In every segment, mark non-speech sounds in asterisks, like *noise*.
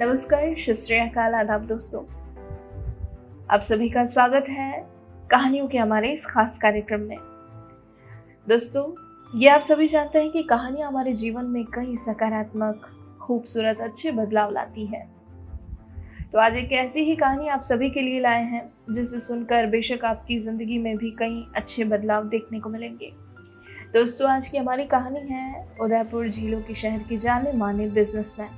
नमस्कार शुश्रेकाल आदाब दोस्तों। आप सभी का स्वागत है कहानियों के हमारे इस खास कार्यक्रम में। दोस्तों, ये आप सभी जानते हैं कि कहानियाँ हमारे जीवन में कई सकारात्मक, खूबसूरत, अच्छे बदलाव लाती है। तो आज एक ऐसी ही कहानी आप सभी के लिए लाए हैं, जिसे सुनकर बेशक आपकी ज़िंदगी में भी कई अच्छे बदलाव देखने को मिलेंगे। दोस्तों, आज की हमारी कहानी है उदयपुर झीलों के शहर के जाने माने बिजनेसमैन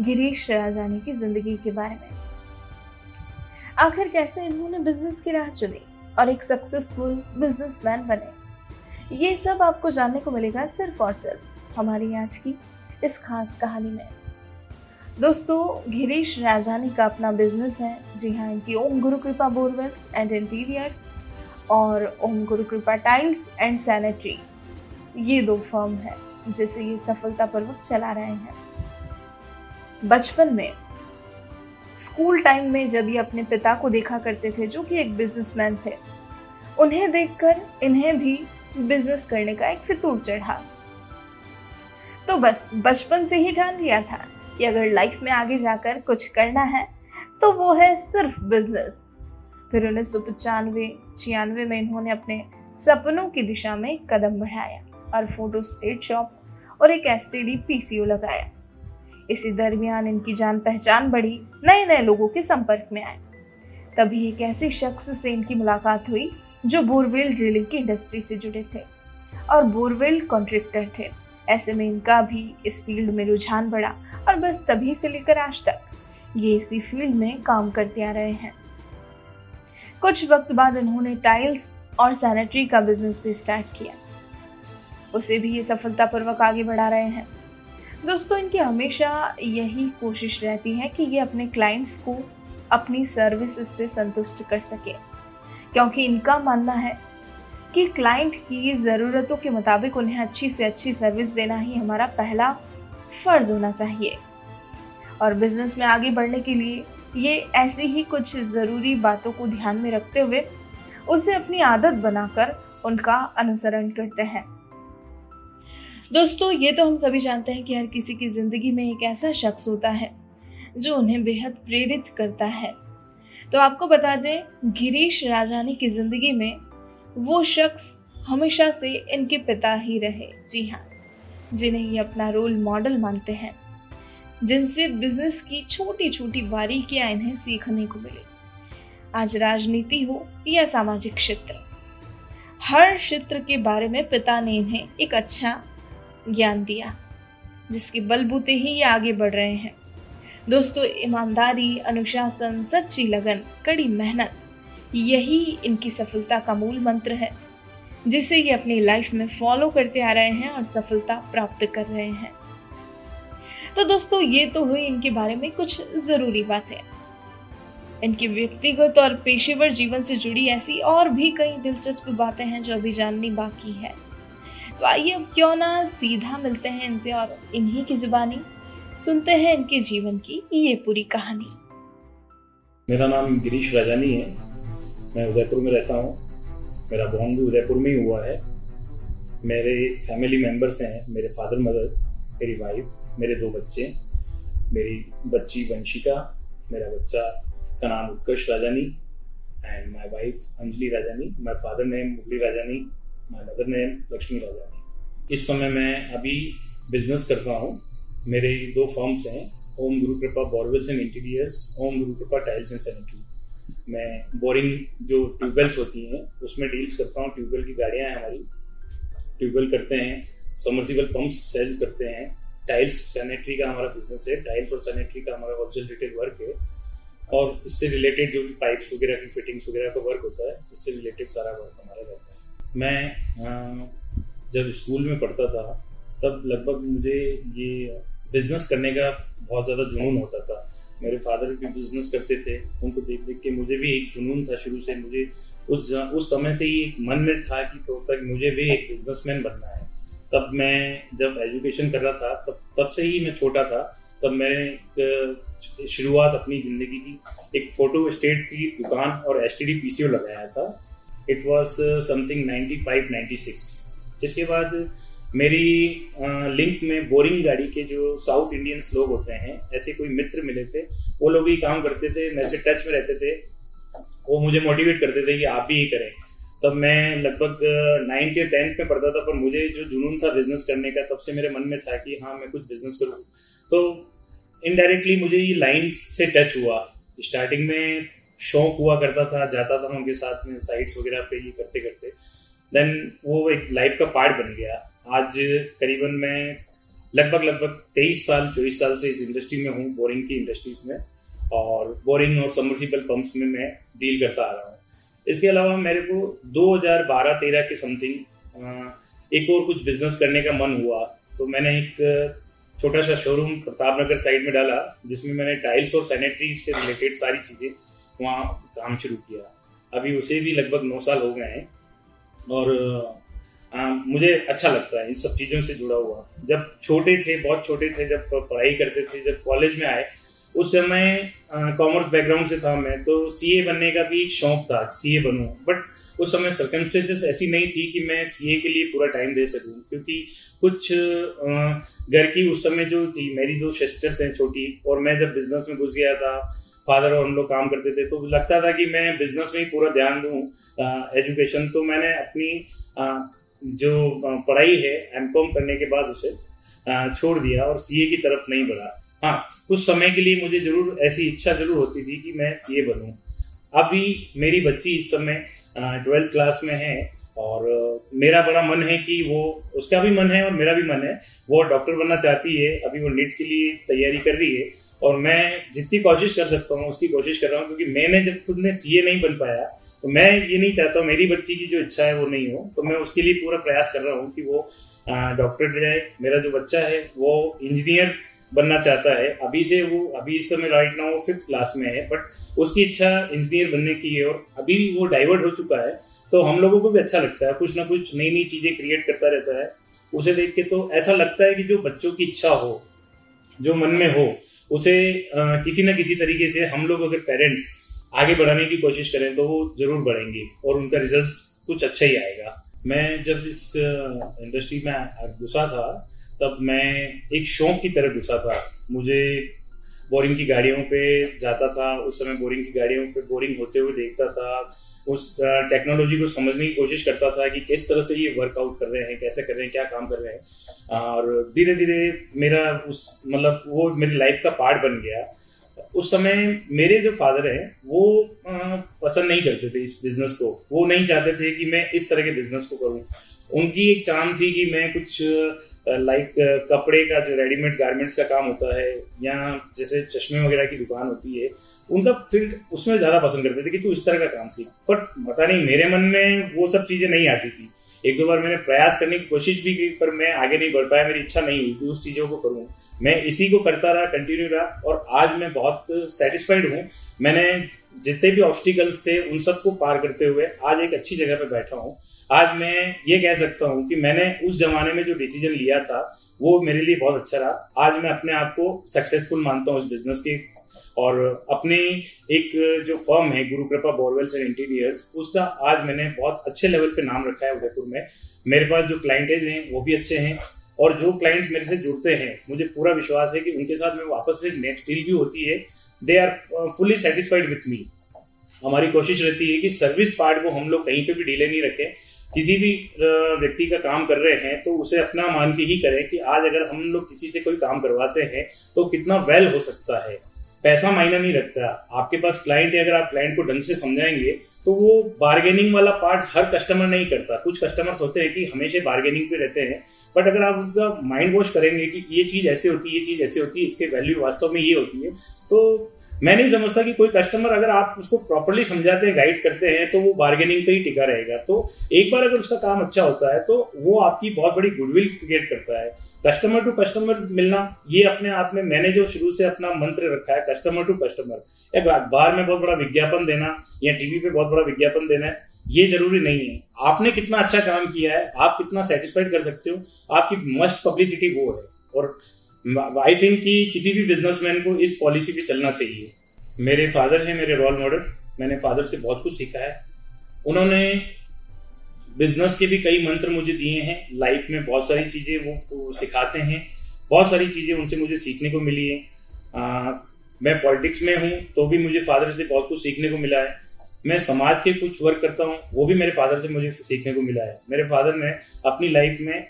गिरीश राजानी की ज़िंदगी के बारे में। आखिर कैसे इन्होंने बिज़नेस की राह चुनी और एक सक्सेसफुल बिजनेसमैन बने? ये सब आपको जानने को मिलेगा सिर्फ़ और सिर्फ़ हमारी आज की इस खास कहानी में। दोस्तों, गिरीश राजानी का अपना बिज़नेस है। जी हाँ इनकी ओम गुरु कृपा बोरवेल्स एंड इंटीरियर्स और ओम Guru Kripa tiles and sanitary ये दो फर्म है जिसे ये सफलतापूर्वक चला रहे हैं। बचपन में, स्कूल टाइम में जब ये अपने पिता को देखा करते थे, जो कि एक बिजनेसमैन थे, उन्हें देखकर इन्हें भी बिज़नेस करने का एक फितूर चढ़ा। तो बस, बचपन से ही ठान लिया था कि अगर लाइफ में आगे जाकर कुछ करना है तो वो है सिर्फ़ बिज़नेस फिर उन्नीस सौ पचानवे, छियानवे में इन्होंने अपने सपनों की दिशा में कदम बढ़ाया और फ़ोटो स्टेट शॉप और एक एस टी पीसीओ लगाया। इसी दरमियान इनकी जान पहचान बढ़ी नए नए लोगों के संपर्क में आए। तभी एक ऐसे शख्स से इनकी मुलाकात हुई, जो बोरवेल ड्रिलिंग की इंडस्ट्री से जुड़े थे और बोरवेल कॉन्ट्रेक्टर थे। ऐसे में इनका भी इस फ़ील्ड में रुझान बढ़ा और बस तभी से लेकर आज तक ये इसी फ़ील्ड में काम करते आ रहे हैं। कुछ वक्त बाद इन्होंने टाइल्स और सैनिटरी का बिज़नेस भी स्टार्ट किया। उसे भी ये सफलतापूर्वक आगे बढ़ा रहे हैं। दोस्तों, इनकी हमेशा यही कोशिश रहती है कि ये अपने क्लाइंट्स को अपनी सर्विस से संतुष्ट कर सके। क्योंकि इनका मानना है कि क्लाइंट की ज़रूरतों के मुताबिक उन्हें अच्छी से अच्छी सर्विस देना ही हमारा पहला फ़र्ज़ होना चाहिए। और बिज़नेस में आगे बढ़ने के लिए ये ऐसी ही कुछ ज़रूरी बातों को ध्यान में रखते हुए उसे अपनी आदत बनाकर उनका अनुसरण करते हैं। दोस्तों, ये तो हम सभी जानते हैं कि हर किसी की ज़िंदगी में एक ऐसा शख्स होता है, जो उन्हें बेहद प्रेरित करता है। तो आपको बता दें, गिरीश राजानी की ज़िंदगी में वो शख्स हमेशा से इनके पिता ही रहे। जी हाँ जिन्हें ये अपना रोल मॉडल मानते हैं, जिनसे बिज़नेस की छोटी छोटी बारीकियाँ इन्हें सीखने को मिले। आज राजनीति हो या सामाजिक क्षेत्र, हर क्षेत्र के बारे में पिता ने इन्हें एक अच्छा ज्ञान दिया, जिसके बलबूते ही ये आगे बढ़ रहे हैं। दोस्तों, ईमानदारी, अनुशासन, सच्ची लगन, कड़ी मेहनत, यही इनकी सफलता का मूल मंत्र है, जिसे ये अपनी लाइफ में फॉलो करते आ रहे हैं और सफलता प्राप्त कर रहे हैं। तो दोस्तों, ये तो हुई इनके बारे में कुछ ज़रूरी बातें। इनके व्यक्तिगत और पेशेवर जीवन से जुड़ी ऐसी और भी कई दिलचस्प बातें हैं जो अभी जाननी बाकी है। तो आइए क्यों ना सीधा मिलते हैं इनसे और इन्हीं की जुबानी। सुनते हैं इनके जीवन की ये पूरी कहानी। मेरा नाम गिरीश राजानी है। मैं उदयपुर में रहता हूँ। मेरा बॉर्न भी उदयपुर में ही हुआ है। मेरे फैमिली मेंबर्स हैं। मेरे फादर मदर मेरी वाइफ मेरे दो बच्चे, मेरी बच्ची वंशिका, मेरा बच्चा का नाम Utkarsh Rajani and my wife Anjali Rajani my father name Murli Rajani my mother name Lakshmi Rajani इस समय मैं अभी बिज़नेस कर रहा हूँ। मेरे दो फर्म्स हैं ओम गुरु कृपा borewells and interiors Om Guru Kripa tiles and sanitary मैं बोरिंग जो ट्यूबवेल्स होती हैं, उसमें डील्स करता हूँ। ट्यूबवेल की गाड़ियाँ हैं हमारी। ट्यूबवेल करते हैं समर्सिबल पंप्स सेल करते हैं। टाइल्स सैनिटरी का हमारा बिज़नेस है। टाइल्स और सैनिटरी का हमारा होलसेल रिटेल वर्क है। और इससे रिलेटेड जो भी पाइप्स वगैरह की फिटिंग्स वगैरह का वर्क होता है, इससे रिलेटेड सारा वर्क हमारा रहता है। मैं जब स्कूल में पढ़ता था, तब लगभग मुझे ये बिज़नेस करने का बहुत ज़्यादा जुनून होता था। मेरे फादर भी बिज़नेस करते थे, उनको देख देख के मुझे भी एक जुनून था शुरू से। मुझे उस उस समय से ही एक मन में था कि तो तक मुझे भी एक बिजनेसमैन बनना है। तब मैं, जब एजुकेशन कर रहा था, तब तब से ही मैं छोटा था। तब मैंने एक शुरुआत अपनी ज़िंदगी की एक फ़ोटो स्टेट की दुकान और S T D P C O लगाया था। It was something ninety five ninety six इसके बाद, मेरी लिंक में बोरिंग गाड़ी के जो साउथ इंडियंस लोग होते हैं, ऐसे कोई मित्र मिले थे, वो लोग ही काम करते थे मेरे से टच में रहते थे, वो मुझे मोटिवेट करते थे कि आप भी ये करें। तब मैं लगभग नाइन्थ या टेंथ में पढ़ता था, पर मुझे जो जुनून था बिज़नेस करने का, तब से मेरे मन में था कि हाँ मैं कुछ बिज़नेस करूँ। तो इनडायरेक्टली मुझे ये लाइन से टच हुआ। स्टार्टिंग में शौक हुआ करता था, जाता था उनके साथ में साइट्स वगैरह पे ये करते करते। देन वो एक लाइफ का पार्ट बन गया। आज करीबन मैं लगभग लगभग तेईस साल, चौबीस साल से इस इंडस्ट्री में हूँ बोरिंग की इंडस्ट्रीज़ में। और बोरिंग और समर्सिबल पंप्स में मैं डील करता आ रहा हूँ। इसके अलावा मेरे को 2012-13 के समथिंग एक और कुछ बिज़नेस करने का मन हुआ। तो मैंने एक छोटा सा शोरूम प्रताप नगर साइड में डाला, जिसमें मैंने टाइल्स और सैनिटरी से रिलेटेड सारी चीज़ें वहाँ काम शुरू किया। अभी उसे भी लगभग नौ साल हो गए हैं। और आ, मुझे अच्छा लगता है इन सब चीज़ों से जुड़ा हुआ। जब छोटे थे बहुत छोटे थे जब पढ़ाई करते थे जब कॉलेज में आए उस समय कॉमर्स बैकग्राउंड से था मैं तो सीए बनने का भी शौक था सीए बनूं। बट उस समय सर्कमस्टेंसेस ऐसी नहीं थी कि मैं सीए के लिए पूरा टाइम दे सकूँ क्योंकि कुछ घर की उस समय जो थी मेरी जो सिस्टर्स हैं छोटी और मैं जब बिज़नेस में घुस गया था फादर और हम लोग काम करते थे तो लगता था कि मैं बिज़नेस में ही पूरा ध्यान दूँ। एजुकेशन तो मैंने अपनी आ, जो पढ़ाई है एम कॉम करने के बाद उसे आ, छोड़ दिया और सीए की तरफ़ नहीं बढ़ा। हाँ कुछ समय के लिए मुझे ज़रूर ऐसी इच्छा ज़रूर होती थी कि मैं सीए बनूं। अभी मेरी बच्ची इस समय ट्वेल्थ क्लास में है और मेरा बड़ा मन है कि वो उसका भी मन है और मेरा भी मन है। वो डॉक्टर बनना चाहती है अभी वो नीट के लिए तैयारी कर रही है। और मैं जितनी कोशिश कर सकता हूँ, उसकी कोशिश कर रहा हूँ, क्योंकि मैंने जब खुद ने सीए नहीं बन पाया तो मैं ये नहीं चाहता हूँ, मेरी बच्ची की जो इच्छा है वो नहीं हो तो मैं उसके लिए पूरा प्रयास कर रहा हूँ कि वो डॉक्टर जाए। मेरा जो बच्चा है, वो इंजीनियर बनना चाहता है। अभी से वो, अभी इस समय राइट ना वो फिफ्थ क्लास में है बट उसकी इच्छा इंजीनियर बनने की है और अभी भी वो डाइवर्ट हो चुका है तो हम लोगों को भी अच्छा लगता है। कुछ ना कुछ नई नई चीज़ें क्रिएट करता रहता है। उसे देख के तो ऐसा लगता है कि जो बच्चों की इच्छा हो, जो मन में हो उसे किसी न किसी तरीके से हम लोग अगर पेरेंट्स आगे बढ़ाने की कोशिश करें तो वो ज़रूर बढ़ेंगे और उनका रिज़ल्ट कुछ अच्छा ही आएगा। मैं जब इस इंडस्ट्री में घुसा था, तब मैं एक शौक की तरह घुसा था। मुझे बोरिंग की गाड़ियों पे जाता था, उस समय बोरिंग की गाड़ियों पे बोरिंग होते हुए देखता था। उस टेक्नोलॉजी को समझने की कोशिश करता था कि किस तरह से ये वर्कआउट कर रहे हैं, कैसे कर रहे हैं, क्या काम कर रहे हैं। और धीरे धीरे मेरा उस मतलब वो मेरी लाइफ का पार्ट बन गया। उस समय मेरे जो फादर हैं, वो पसंद नहीं करते थे इस बिज़नेस को। वो नहीं चाहते थे कि मैं इस तरह के बिज़नेस को करूँ। उनकी एक चाम थी कि मैं कुछ लाइक कपड़े का जो रेडीमेड गारमेंट्स का काम होता है, या जैसे चश्मे वगैरह की दुकान होती है, उनका फ़ील्ड उसमें ज़्यादा पसंद करते थे कि तू इस तरह का काम सीख। बट पता नहीं, मेरे मन में वो सब चीज़ें नहीं आती थी। एक दो बार मैंने प्रयास करने की कोशिश भी की, पर मैं आगे नहीं बढ़ पाया, मेरी इच्छा नहीं हुई कि उस चीज़ों को करूँ। मैं इसी को करता रहा कंटिन्यू रहा, और आज मैं बहुत सेटिस्फाइड हूँ। मैंने जितने भी ऑब्स्टिकल्स थे, उन सबको पार करते हुए आज एक अच्छी जगह पर बैठा हूँ। आज मैं ये कह सकता हूँ कि मैंने उस जमाने में जो डिसीज़न लिया था, वो मेरे लिए बहुत अच्छा रहा। आज मैं अपने आप को सक्सेसफुल मानता हूँ उस बिज़नेस के। और अपनी एक जो फर्म है, गुरु कृपा बोरवेल्स एंड इंटीरियर्स उसका आज मैंने बहुत अच्छे लेवल पे नाम रखा है उदयपुर में। मेरे पास जो क्लाइंटेज हैं, वो भी अच्छे हैं। और जो क्लाइंट्स मेरे से जुड़ते हैं, मुझे पूरा विश्वास है कि उनके साथ में वापस से नेक्स्ट डील भी होती है। They are fully satisfied with me हमारी कोशिश रहती है कि सर्विस पार्ट को हम लोग कहीं पे भी डीले नहीं रखें। किसी भी व्यक्ति का काम कर रहे हैं तो उसे अपना मान के ही करें कि आज अगर हम लोग किसी से कोई काम करवाते हैं तो कितना वेल हो सकता है। पैसा मायना नहीं रखता। आपके पास क्लाइंट है, अगर आप क्लाइंट को ढंग से समझाएँगे तो वो बार्गेनिंग वाला पार्ट हर कस्टमर नहीं करता। कुछ कस्टमर्स होते हैं कि हमेशा बार्गेनिंग पे रहते हैं बट अगर आप उसका माइंड वॉश करेंगे कि ये चीज़ ऐसे होती है, ये चीज़ ऐसे होती है, इसके वैल्यू वास्तव में ये होती है तो मैं नहीं समझता कि कोई कस्टमर अगर आप उसको प्रॉपरली समझाते हैं गाइड करते हैं तो वो बार्गेनिंग पे ही टिका रहेगा। तो एक बार अगर उसका काम अच्छा होता है तो वो आपकी बहुत बड़ी गुडविल क्रिएट करता है। कस्टमर टू कस्टमर मिलना, ये अपने आप में मैंने जो शुरू से अपना मंत्र रखा है कस्टमर टू कस्टमर एक अखबार में बहुत बड़ा विज्ञापन देना, या टीवी पे बहुत बड़ा विज्ञापन देना है ये ज़रूरी नहीं है। आपने कितना अच्छा काम किया है, आप कितना सेटिस्फाइड कर सकते हो, आपकी मस्ट पब्लिसिटी वो है। और आई थिंक कि किसी भी बिजनेसमैन को इस पॉलिसी पे चलना चाहिए। मेरे फादर हैं मेरे रोल मॉडल मैंने फादर से बहुत कुछ सीखा है। उन्होंने बिज़नेस के भी कई मंत्र मुझे दिए हैं। लाइफ में बहुत सारी चीज़ें वो सिखाते हैं। बहुत सारी चीज़ें उनसे मुझे सीखने को मिली है। आ, मैं पॉलिटिक्स में हूँ तो भी मुझे फादर से बहुत कुछ सीखने को मिला है। मैं समाज के कुछ वर्क करता हूँ वो भी मेरे फादर से मुझे सीखने को मिला है। मेरे फादर ने अपनी लाइफ में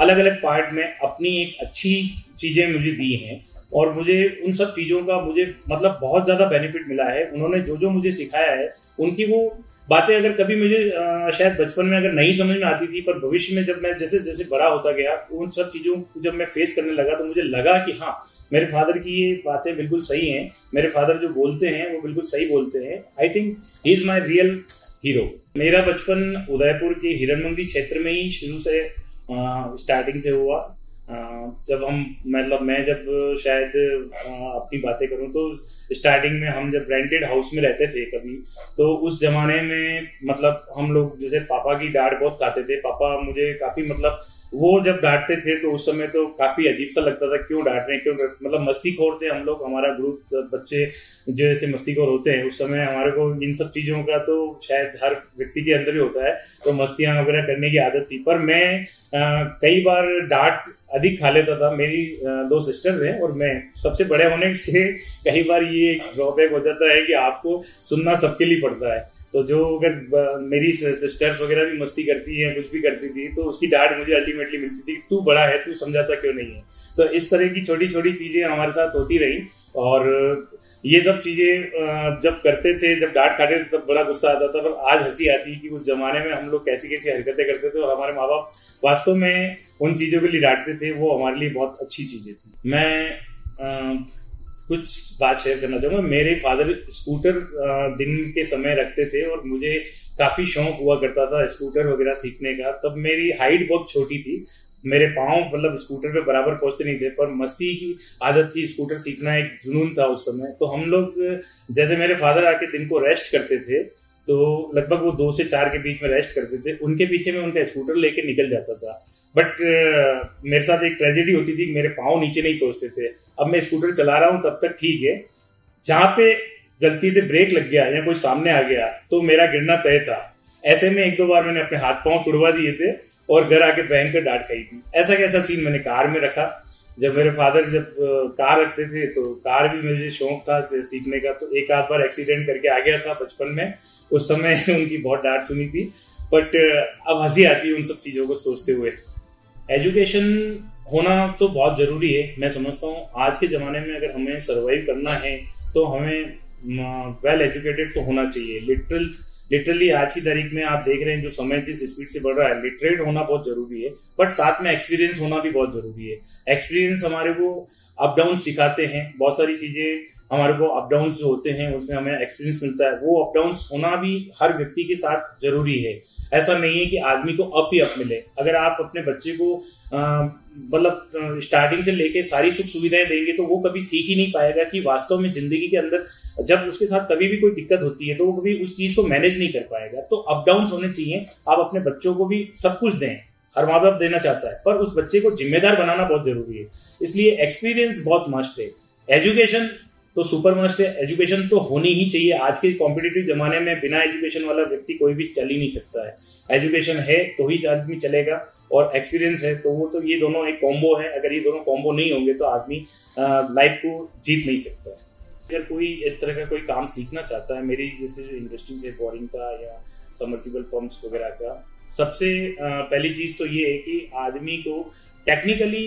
अलग अलग पार्ट में अपनी एक अच्छी चीज़ें मुझे दी हैं और मुझे उन सब चीज़ों का मुझे मतलब बहुत ज़्यादा बेनिफिट मिला है। उन्होंने जो जो मुझे सिखाया है, उनकी वो बातें अगर कभी मुझे शायद बचपन में अगर नहीं समझ में आती थी, पर भविष्य में जब मैं जैसे जैसे बड़ा होता गया, उन सब चीज़ों को जब मैं फेस करने लगा तो मुझे लगा कि हाँ मेरे फादर की ये बातें बिल्कुल सही हैं। मेरे फादर जो बोलते हैं, वो बिल्कुल सही बोलते हैं। I think he is my real hero मेरा बचपन उदयपुर के हिरणमंडी क्षेत्र में ही शुरू से स्टार्टिंग से हुआ। जब हम मतलब मैं जब शायद अपनी बातें करूँ तो स्टार्टिंग में हम जब रेंटेड हाउस में रहते थे कभी तो उस जमाने में मतलब हम लोग जैसे पापा की डांट बहुत खाते थे। पापा मुझे काफ़ी मतलब वो जब डांटते थे तो उस समय तो काफ़ी अजीब सा लगता था क्यों डांट रहे हैं क्यों मतलब मस्ती खोर थे हम लोग हमारा ग्रुप बच्चे जो ऐसे मस्ती खोर होते हैं उस समय हमारे को इन सब चीज़ों का तो शायद हर व्यक्ति के अंदर ही होता है तो मस्तियाँ वगैरह करने की आदत थी। पर मैं आ, कई बार डांट अधिक खा लेता था। मेरी दो सिस्टर्स हैं और मैं। सबसे बड़े होने से कई बार ये ड्रॉबैक हो जाता है कि आपको सुनना सबके लिए पड़ता है। तो जो अगर मेरी सिस्टर्स वगैरह भी मस्ती करती हैं, कुछ भी करती थी तो उसकी डांट मुझे अल्टीमेटली मिलती थी तू बड़ा है, तू समझाता क्यों नहीं है? तो इस तरह की छोटी छोटी चीज़ें हमारे साथ होती रही और ये सब चीज़ें जब करते थे, जब डांट खाते थे, तब बड़ा गुस्सा आता था, पर आज हँसी आती है कि उस जमाने में हम लोग कैसी कैसी हरकतें करते थे और हमारे माँ बाप वास्तव में उन चीज़ों के लिए डांटते थे, वो हमारे लिए बहुत अच्छी चीज़ें थी। मैं कुछ बात शेयर करना चाहूँगा। मेरे फादर स्कूटर दिन के समय रखते थे और मुझे काफ़ी शौक हुआ करता था स्कूटर वगैरह सीखने का। तब मेरी हाइट बहुत छोटी थी। मेरे पाँव मतलब स्कूटर पे बराबर पहुँचते नहीं थे, पर मस्ती की आदत थी स्कूटर सीखना, एक जुनून था उस समय। तो हम लोग, जैसे मेरे फादर आके दिन को रेस्ट करते थे तो लगभग वो दो से चार के बीच में रेस्ट करते थे। उनके पीछे में उनका स्कूटर लेके निकल जाता था। बट uh, मेरे साथ एक ट्रेजेडी होती थी मेरे पाँव नीचे नहीं पहुँचते थे। अब मैं स्कूटर चला रहा हूँ तब तक ठीक है। जहाँ पे गलती से ब्रेक लग गया या कोई सामने आ गया तो मेरा गिरना तय था। ऐसे में एक दो बार मैंने अपने हाथ पाँव तुड़वा दिए थे और घर आके बैंक कर डांट खाई थी। ऐसा कैसा सीन मैंने कार में रखा? जब मेरे फादर जब कार रखते थे तो कार भी मुझे शौक था सीखने का। तो एक आध बार एक्सीडेंट करके आ गया था बचपन में। उस समय *laughs* उनकी बहुत डांट सुनी थी। बट अब हँसी आती है उन सब चीज़ों को सोचते हुए। एजुकेशन होना तो बहुत ज़रूरी है, मैं समझता हूँ। आज के ज़माने में अगर हमें सर्वाइव करना है तो हमें वेल एजुकेटेड तो होना चाहिए। लिटरल लिटरली आज की तारीख में आप देख रहे हैं, जो समय जिस स्पीड से बढ़ रहा है लिटरेट होना बहुत ज़रूरी है बट साथ में एक्सपीरियंस होना भी बहुत ज़रूरी है। एक्सपीरियंस हमारे को अप डाउन सिखाते हैं, बहुत सारी चीज़ें हमारे को अप डाउन जो होते हैं, उसमें हमें एक्सपीरियंस मिलता है। वो अप डाउन होना भी हर व्यक्ति के साथ ज़रूरी है। ऐसा नहीं है कि आदमी को अप ही अप मिले। अगर आप अपने बच्चे को मतलब स्टार्टिंग से लेके सारी सुख सुविधाएँ देंगे तो वो कभी सीख ही नहीं पाएगा कि वास्तव में ज़िंदगी के अंदर जब उसके साथ कभी भी कोई दिक्कत होती है तो वो कभी उस चीज़ को मैनेज नहीं कर पाएगा। तो अप होने चाहिए। आप अपने बच्चों को भी सब कुछ दें। हर माँ बाप देना चाहता है। पर उस बच्चे को जिम्मेदार बनाना बहुत ज़रूरी है। इसलिए एक्सपीरियंस बहुत मस्ट है। एजुकेशन तो सुपर मस्ट है एजुकेशन तो होनी ही चाहिए। आज के कॉम्पिटेटिव जमाने में बिना एजुकेशन वाला व्यक्ति कोई भी चल ही नहीं सकता है। एजुकेशन है तो ही आदमी चलेगा और एक्सपीरियंस है तो वो तो ये दोनों एक कॉम्बो है। अगर ये दोनों कॉम्बो नहीं होंगे तो आदमी लाइफ को जीत नहीं सकता अगर कोई इस तरह का कोई काम सीखना चाहता है, मेरी जैसे जो इंडस्ट्री है बोरिंग का या समर्सिबल पंप्स वगैरह का, सबसे पहली चीज़ तो ये है कि आदमी को टेक्निकली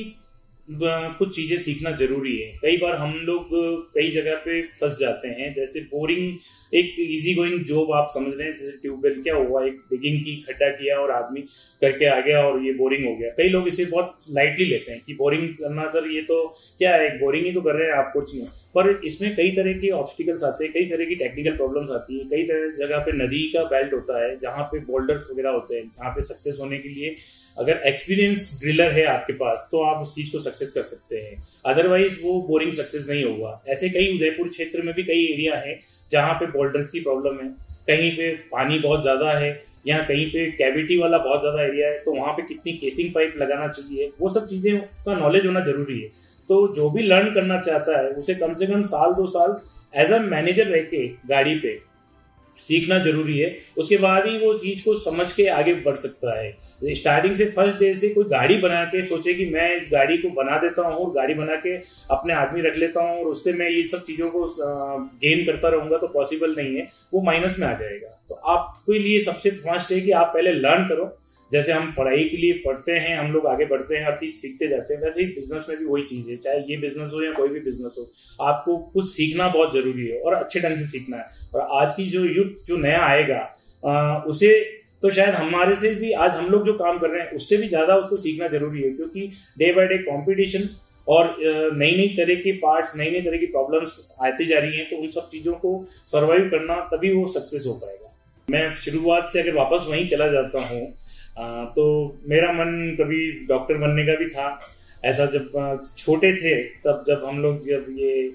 कुछ चीज़ें सीखना ज़रूरी है। कई बार हम लोग, कई जगह पे फंस जाते हैं। जैसे बोरिंग एक इजी गोइंग जॉब आप समझ रहे हैं। जैसे ट्यूबवेल क्या हुआ? एक डिगिंग की, खड्डा किया और आदमी करके आ गया और ये बोरिंग हो गया। कई लोग इसे बहुत लाइटली लेते हैं कि बोरिंग करना, सर, ये तो क्या है? बोरिंग ही तो कर रहे हैं आप, कुछ नहीं। पर इसमें कई तरह के ऑब्स्टिकल्स आते हैं, कई तरह की टेक्निकल प्रॉब्लम्स आती है। कई तरह जगह पे नदी का बेल्ट होता है, जहाँ पे बोल्डर्स वगैरह होते हैं, जहाँ पे सक्सेस होने के लिए अगर एक्सपीरियंस ड्रिलर है आपके पास तो आप उस चीज़ को सक्सेस कर सकते हैं। अदरवाइज़ वो बोरिंग सक्सेस नहीं होगा। ऐसे कई उदयपुर क्षेत्र में भी कई एरिया है, जहाँ पे बोल्डर्स की प्रॉब्लम है। कहीं पे पानी बहुत ज़्यादा है, या कहीं पे कैविटी वाला बहुत ज़्यादा एरिया है तो वहाँ पे कितनी केसिंग पाइप लगाना चाहिए, वो सब चीज़ें का नॉलेज होना ज़रूरी है। तो जो भी लर्न करना चाहता है, उसे कम से कम साल, दो साल एज अ मैनेजर रह के गाड़ी पे सीखना ज़रूरी है। उसके बाद ही वो चीज़ को समझ के आगे बढ़ सकता है। स्टार्टिंग से फ़र्स्ट डे से कोई गाड़ी बना के सोचे कि मैं इस गाड़ी को बना देता हूँ और गाड़ी बना के अपने आदमी रख लेता हूँ और उससे मैं ये सब चीज़ों को गेन करता रहूँगा तो पॉसिबल नहीं है। वो माइनस में आ जाएगा। तो आपके लिए सबसे फ़र्स्ट है कि आप पहले लर्न करो जैसे हम पढ़ाई के लिए पढ़ते हैं हम लोग आगे बढ़ते हैं हर चीज़ सीखते जाते हैं वैसे ही बिज़नेस में भी वही चीज़ है चाहे ये बिज़नेस हो या कोई भी बिज़नेस हो आपको कुछ सीखना बहुत ज़रूरी है और अच्छे ढंग से सीखना है। और आज की जो युग जो नया आएगा आ, उसे तो शायद हमारे से भी आज हम लोग जो काम कर रहे हैं उससे भी ज़्यादा उसको सीखना ज़रूरी है क्योंकि डे बाय डे कॉम्पिटिशन और नई नई तरह के पार्ट्स नई नई तरह की प्रॉब्लम्स आती जा रही हैं तो उन सब चीज़ों को सरवाइव करना तभी वो सक्सेस हो पाएगा। मैं शुरुआत से अगर वापस वहीं चला जाता हूँ तो मेरा मन कभी डॉक्टर बनने का भी था। ऐसा जब छोटे थे, तब जब हम लोग जब ये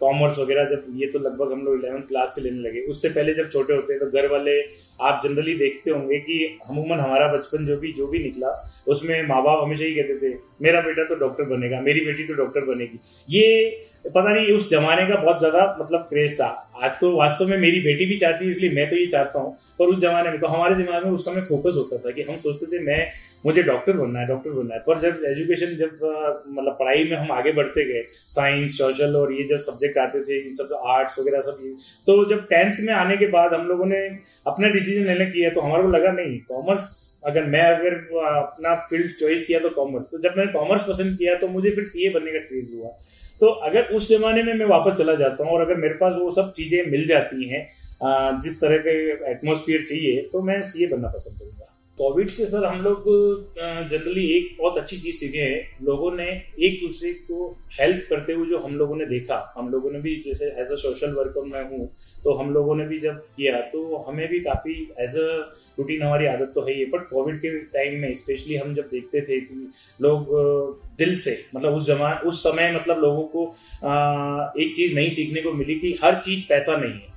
कॉमर्स वगैरह जब ये तो लगभग हम लोग इलेवंथ क्लास से लेने लगे। उससे पहले जब छोटे होते तो घर वाले आप जनरली देखते होंगे कि अमूमन हमारा बचपन जो भी जो भी निकला, उसमें माँ बाप हमेशा ही कहते थे, मेरा बेटा तो डॉक्टर बनेगा, मेरी बेटी तो डॉक्टर बनेगी। ये, पता नहीं उस जमाने का बहुत ज़्यादा मतलब क्रेज था। आज तो वास्तव में मेरी बेटी भी चाहती है, इसलिए मैं तो ये चाहता हूँ, पर उस जमाने में तो हमारे दिमाग में उस समय फोकस होता था कि हम सोचते थे, मैं, मुझे डॉक्टर बनना है डॉक्टर बनना है। पर जब एजुकेशन जब मतलब पढ़ाई में हम आगे बढ़ते गए साइंस सोशल और ये जब सब्जेक्ट आते थे, इन सब आर्ट्स वगैरह सब तो जब टेंथ में आने के बाद हम लोगों ने अपना डिसीज़न लेने किया तो हमारे को लगा नहीं कॉमर्स अगर मैं अगर अपना फ़ील्ड चॉइस किया तो कॉमर्स तो जब मैंने कॉमर्स पसंद किया तो मुझे फिर सीए बनने का क्रेज हुआ। तो अगर उस जमाने में मैं वापस चला जाता हूँ और अगर मेरे पास वो सब चीज़ें मिल जाती हैं जिस तरह के एटमोस्फियर चाहिए तो मैं सीए बनना पसंद करूँगा। कोविड से सर हम लोग जनरली एक बहुत अच्छी चीज़ सीखे हैं। लोगों ने एक दूसरे को हेल्प करते हुए जो हम लोगों ने देखा। हम लोगों ने भी जैसे एज अ सोशल वर्कर मैं हूँ तो हम लोगों ने भी जब किया तो हमें भी काफ़ी एज अ रूटीन हमारी आदत तो है ही बट कोविड के टाइम में स्पेशली हम जब देखते थे कि लोग दिल से मतलब उस जमा, उस समय मतलब लोगों को एक चीज़ नहीं सीखने को मिली कि हर चीज़ पैसा नहीं है।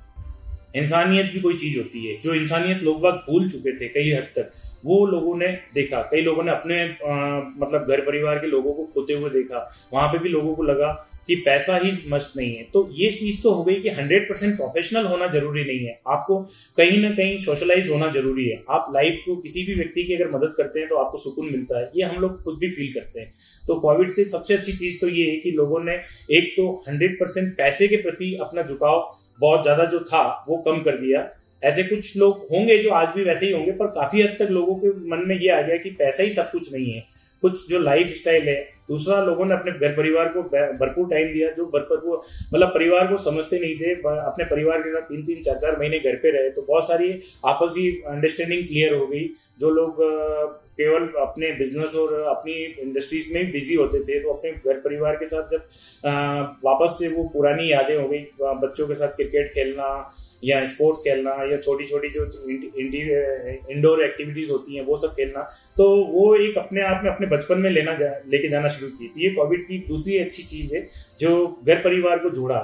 इंसानियत भी कोई चीज़ होती है, जो इंसानियत लोग बाग भूल चुके थे कई हद तक। वो लोगों ने देखा। कई लोगों ने अपने आ, मतलब घर परिवार के लोगों को खोते हुए देखा। वहाँ पे भी लोगों को लगा कि पैसा ही मस्त नहीं है। तो ये चीज़ तो हो गई कि हंड्रेड परसेंट प्रोफेशनल होना ज़रूरी नहीं है। आपको कहीं ना कहीं सोशलाइज होना ज़रूरी है। आप लाइफ को किसी भी व्यक्ति की अगर मदद करते हैं तो आपको सुकून मिलता है। ये हम लोग खुद भी फील करते हैं। तो कोविड से सबसे अच्छी चीज़ तो ये है कि लोगों ने एक तो हंड्रेड परसेंट पैसे के प्रति अपना झुकाव बहुत ज़्यादा जो था वो कम कर दिया। ऐसे कुछ लोग होंगे जो आज भी वैसे ही होंगे, पर काफ़ी हद तक लोगों के मन में ये आ गया कि पैसा ही सब कुछ नहीं है। कुछ जो लाइफ स्टाइल है, दूसरा लोगों ने अपने घर परिवार को भरपूर टाइम दिया, जो भरपूर मतलब परिवार को समझते नहीं थे अपने परिवार के साथ तीन तीन चार चार महीने घर पे रहे तो बहुत सारी आपसी अंडरस्टैंडिंग क्लियर हो गई। जो लोग केवल अपने बिज़नेस और अपनी इंडस्ट्रीज़ में बिज़ी होते थे तो अपने घर परिवार के साथ जब वापस से वो पुरानी यादें हो गई बच्चों के साथ क्रिकेट खेलना या स्पोर्ट्स खेलना, या छोटी छोटी जो इंडोर एक्टिविटीज़ होती हैं, वो सब खेलना तो वो एक अपने आप में अपने बचपन में लेना जा, लेके जाना शुरू की थी। ये कोविड की दूसरी अच्छी चीज़ है, जो घर परिवार को जोड़ा।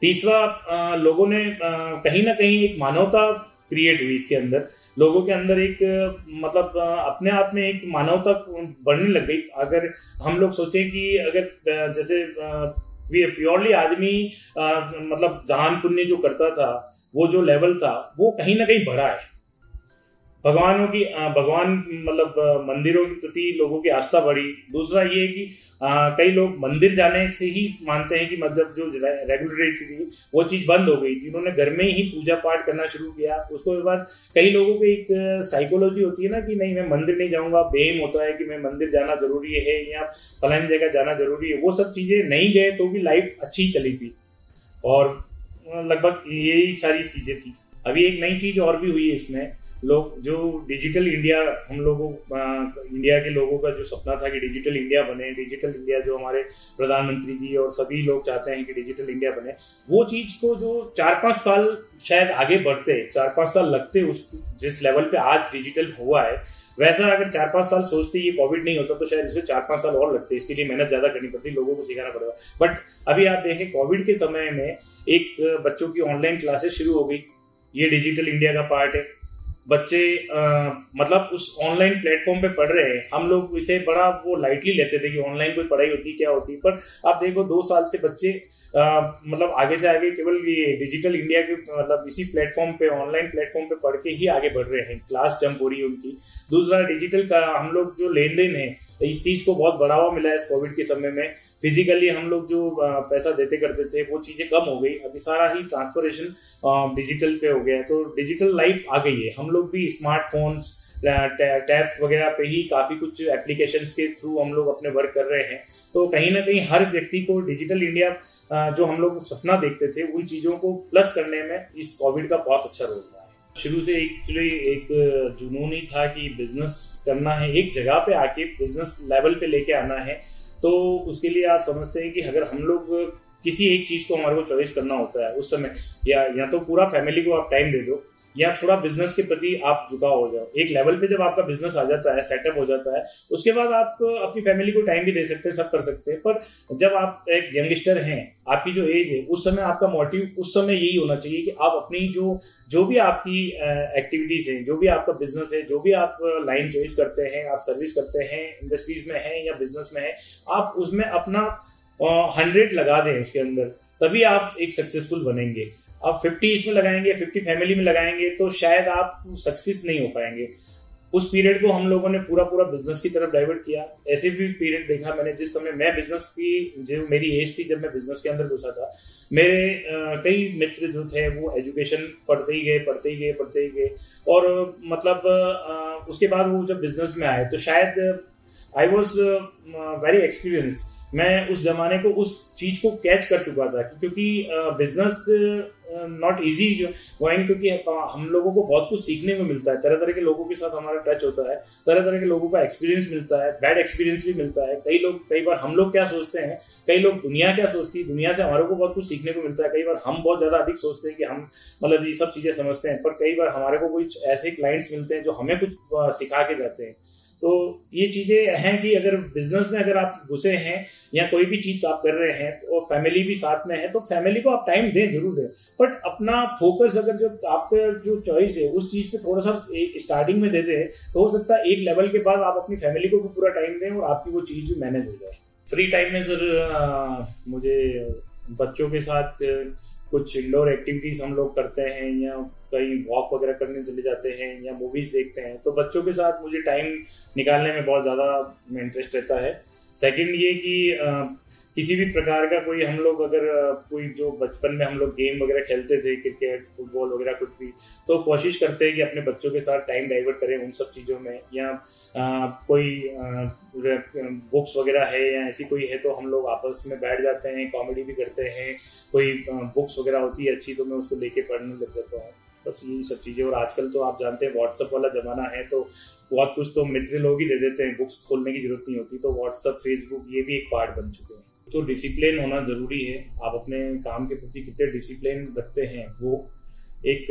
तीसरा लोगों ने कहीं ना कहीं एक मानवता क्रिएट हुई इसके अंदर। लोगों के अंदर एक मतलब अपने आप में एक मानवता बढ़ने लग गई। अगर हम लोग सोचें कि अगर जैसे प्योरली आदमी मतलब दान पुण्य जो करता था, वो जो लेवल था, वो कहीं ना कहीं बढ़ा है। भगवानों की भगवान मतलब मंदिरों के प्रति लोगों की आस्था बढ़ी। दूसरा ये कि आ, कई लोग मंदिर जाने से ही मानते हैं कि मतलब जो रेगुलरिटी थी वो चीज़ बंद हो गई थी। उन्होंने घर में ही पूजा पाठ करना शुरू किया। उसके बाद कई लोगों की एक साइकोलॉजी होती है ना कि नहीं मैं मंदिर नहीं जाऊँगा बेम होता है कि मैं मंदिर जाना ज़रूरी है या फलानी जगह जाना ज़रूरी है। वो सब चीज़ें नहीं गए तो भी लाइफ अच्छी चली थी। और लगभग यही सारी चीज़ें थी। अभी एक नई चीज़ और भी हुई है इसमें लोग, जो डिजिटल इंडिया हम लोगों इंडिया के लोगों का जो सपना था कि डिजिटल इंडिया बने डिजिटल इंडिया जो हमारे प्रधानमंत्री जी और सभी लोग चाहते हैं कि डिजिटल इंडिया बने, वो चीज़ को जो चार पाँच साल शायद आगे बढ़ते चार पाँच साल लगते उस, जिस लेवल पे आज डिजिटल हुआ है, वैसा अगर चार पाँच साल सोचते ये कोविड नहीं होता तो शायद इसे चार पाँच साल और लगते, इसके लिए मेहनत ज़्यादा करनी पड़ती, लोगों को सिखाना पड़ेगा। बट अभी आप देखें कोविड के समय में एक बच्चों की ऑनलाइन क्लासेस शुरू हो गई, ये डिजिटल इंडिया का पार्ट है। बच्चे आ, मतलब उस ऑनलाइन प्लेटफॉर्म पे पढ़ रहे हैं हम लोग इसे बड़ा वो लाइटली लेते थे कि ऑनलाइन कोई पढ़ाई होती क्या होती पर आप देखो दो साल से बच्चे मतलब आगे से आगे केवल ये डिजिटल इंडिया के मतलब इसी प्लेटफॉर्म पे ऑनलाइन प्लेटफॉर्म पे पढ़ के ही आगे बढ़ रहे हैं। क्लास जंप हो रही है उनकी। दूसरा डिजिटल का हम लोग जो लेन देन है, इस चीज़ को बहुत बढ़ावा मिला है इस कोविड के समय में। फिजिकली हम लोग जो पैसा देते करते थे, वो चीज़ें कम हो गई। अभी सारा ही ट्रांसफोरेशन डिजिटल पे हो गया है। तो डिजिटल लाइफ आ गई है। हम लोग भी स्मार्टफोन्स टैब्स वगैरह पे ही काफ़ी कुछ एप्लीकेशंस के थ्रू हम लोग अपने वर्क कर रहे हैं। तो कहीं ना कहीं हर व्यक्ति को डिजिटल इंडिया जो हम लोग सपना देखते थे, उन चीज़ों को प्लस करने में इस कोविड का बहुत अच्छा रोल रहा है। शुरू से एक्चुअली एक जुनून ही था कि बिज़नेस करना है, एक जगह पे आके बिज़नेस लेवल पे लेके आना है। तो उसके लिए आप समझते हैं कि अगर हम लोग किसी एक चीज़ को हमारे को चॉइस करना होता है उस समय, या या तो पूरा फैमिली को आप टाइम दे दो या थोड़ा बिज़नेस के प्रति आप झुकाव हो जाओ। एक लेवल पे जब आपका बिज़नेस आ जाता है सेटअप हो जाता है, उसके बाद आप अपनी फैमिली को टाइम भी दे सकते हैं, सब कर सकते हैं। पर जब आप एक यंगस्टर हैं, आपकी जो एज है, उस समय आपका मोटिव उस समय यही होना चाहिए कि आप अपनी जो जो भी आपकी एक्टिविटीज़ है, जो भी आपका बिज़नेस है, जो भी आप लाइन चॉइस करते हैं, आप सर्विस करते हैं इंडस्ट्रीज़ में है या बिज़नेस में है, आप उसमें अपना हंड्रेड लगा दें उसके अंदर, तभी आप एक सक्सेसफुल बनेंगे। आप फिफ्टी इसमें लगाएँगे फिफ्टी फैमिली में लगाएँगे तो शायद आप सक्सेस नहीं हो पाएँगे। उस पीरियड को हम लोगों ने पूरा पूरा बिज़नेस की तरफ़ डाइवर्ट किया। ऐसे भी पीरियड देखा मैंने, जिस समय मैं बिज़नेस की, जो मेरी एज थी जब मैं बिज़नेस के अंदर घुसा था, मेरे कई मित्र जो थे वो एजुकेशन पढ़ते ही गए, पढ़ते ही गए, पढ़ते ही गए। और मतलब उसके बाद वो जब बिज़नेस में आए तो शायद आई वॉज़ वेरी एक्सपीरियंस मैं उस जमाने को उस चीज़ को कैच कर चुका था क्योंकि बिज़नेस नॉट इजी गोइंग क्योंकि हम लोगों को बहुत कुछ सीखने को मिलता है। तरह तरह के लोगों के साथ हमारा टच होता है। तरह तरह के लोगों का एक्सपीरियंस मिलता है। बैड एक्सपीरियंस भी मिलता है। कई लोग, कई बार हम लोग क्या सोचते हैं, कई लोग दुनिया क्या सोचती है, दुनिया से हमारे को बहुत कुछ सीखने को मिलता है। कई बार हम बहुत ज़्यादा अधिक सोचते हैं कि हम मतलब ये सब चीज़ें समझते हैं, पर कई बार हमारे को कुछ ऐसे क्लाइंट्स मिलते हैं जो हमें कुछ सिखा के जाते हैं। तो ये चीज़ें हैं कि अगर बिज़नेस में अगर आप घुसे हैं या कोई भी चीज़ आप कर रहे हैं और फैमिली भी साथ में है तो फैमिली को आप टाइम दें ज़रूर दें। बट अपना फोकस अगर जो आपका जो चॉइस है, उस चीज़ पे थोड़ा सा स्टार्टिंग में दे दें तो हो सकता है एक लेवल के बाद आप अपनी फैमिली को पूरा टाइम दें और आपकी वो चीज़ भी मैनेज हो जाए। फ्री टाइम में सर मुझे बच्चों के साथ कुछ इंडोर एक्टिविटीज़ हम लोग करते हैं या कहीं वॉक वगैरह करने चले जाते हैं या मूवीज़ देखते हैं तो बच्चों के साथ मुझे टाइम निकालने में बहुत ज़्यादा इंटरेस्ट रहता है। सेकंड ये कि किसी भी प्रकार का कोई हम लोग अगर कोई जो बचपन में हम लोग गेम वगैरह खेलते थे क्रिकेट फुटबॉल वगैरह कुछ भी तो कोशिश करते हैं कि अपने बच्चों के साथ टाइम डाइवर्ट करें उन सब चीज़ों में या आ, कोई बुक्स वगैरह है या ऐसी कोई है तो हम लोग आपस में बैठ जाते हैं कॉमेडी भी करते हैं कोई बुक्स वगैरह होती है अच्छी तो मैं उसको लेके पढ़ने लग जाता हूँ। बस यही सब चीज़ें। और आजकल तो आप जानते हैं व्हाट्सअप वाला ज़माना है तो बहुत कुछ तो मित्र लोग ही दे देते हैं बुक्स खोलने की ज़रूरत नहीं होती। तो व्हाट्सअप फेसबुक ये भी एक पार्ट बन चुके हैं। तो डिसिप्लिन होना ज़रूरी है। आप अपने काम के प्रति कितने डिसिप्लिन रखते हैं, वो एक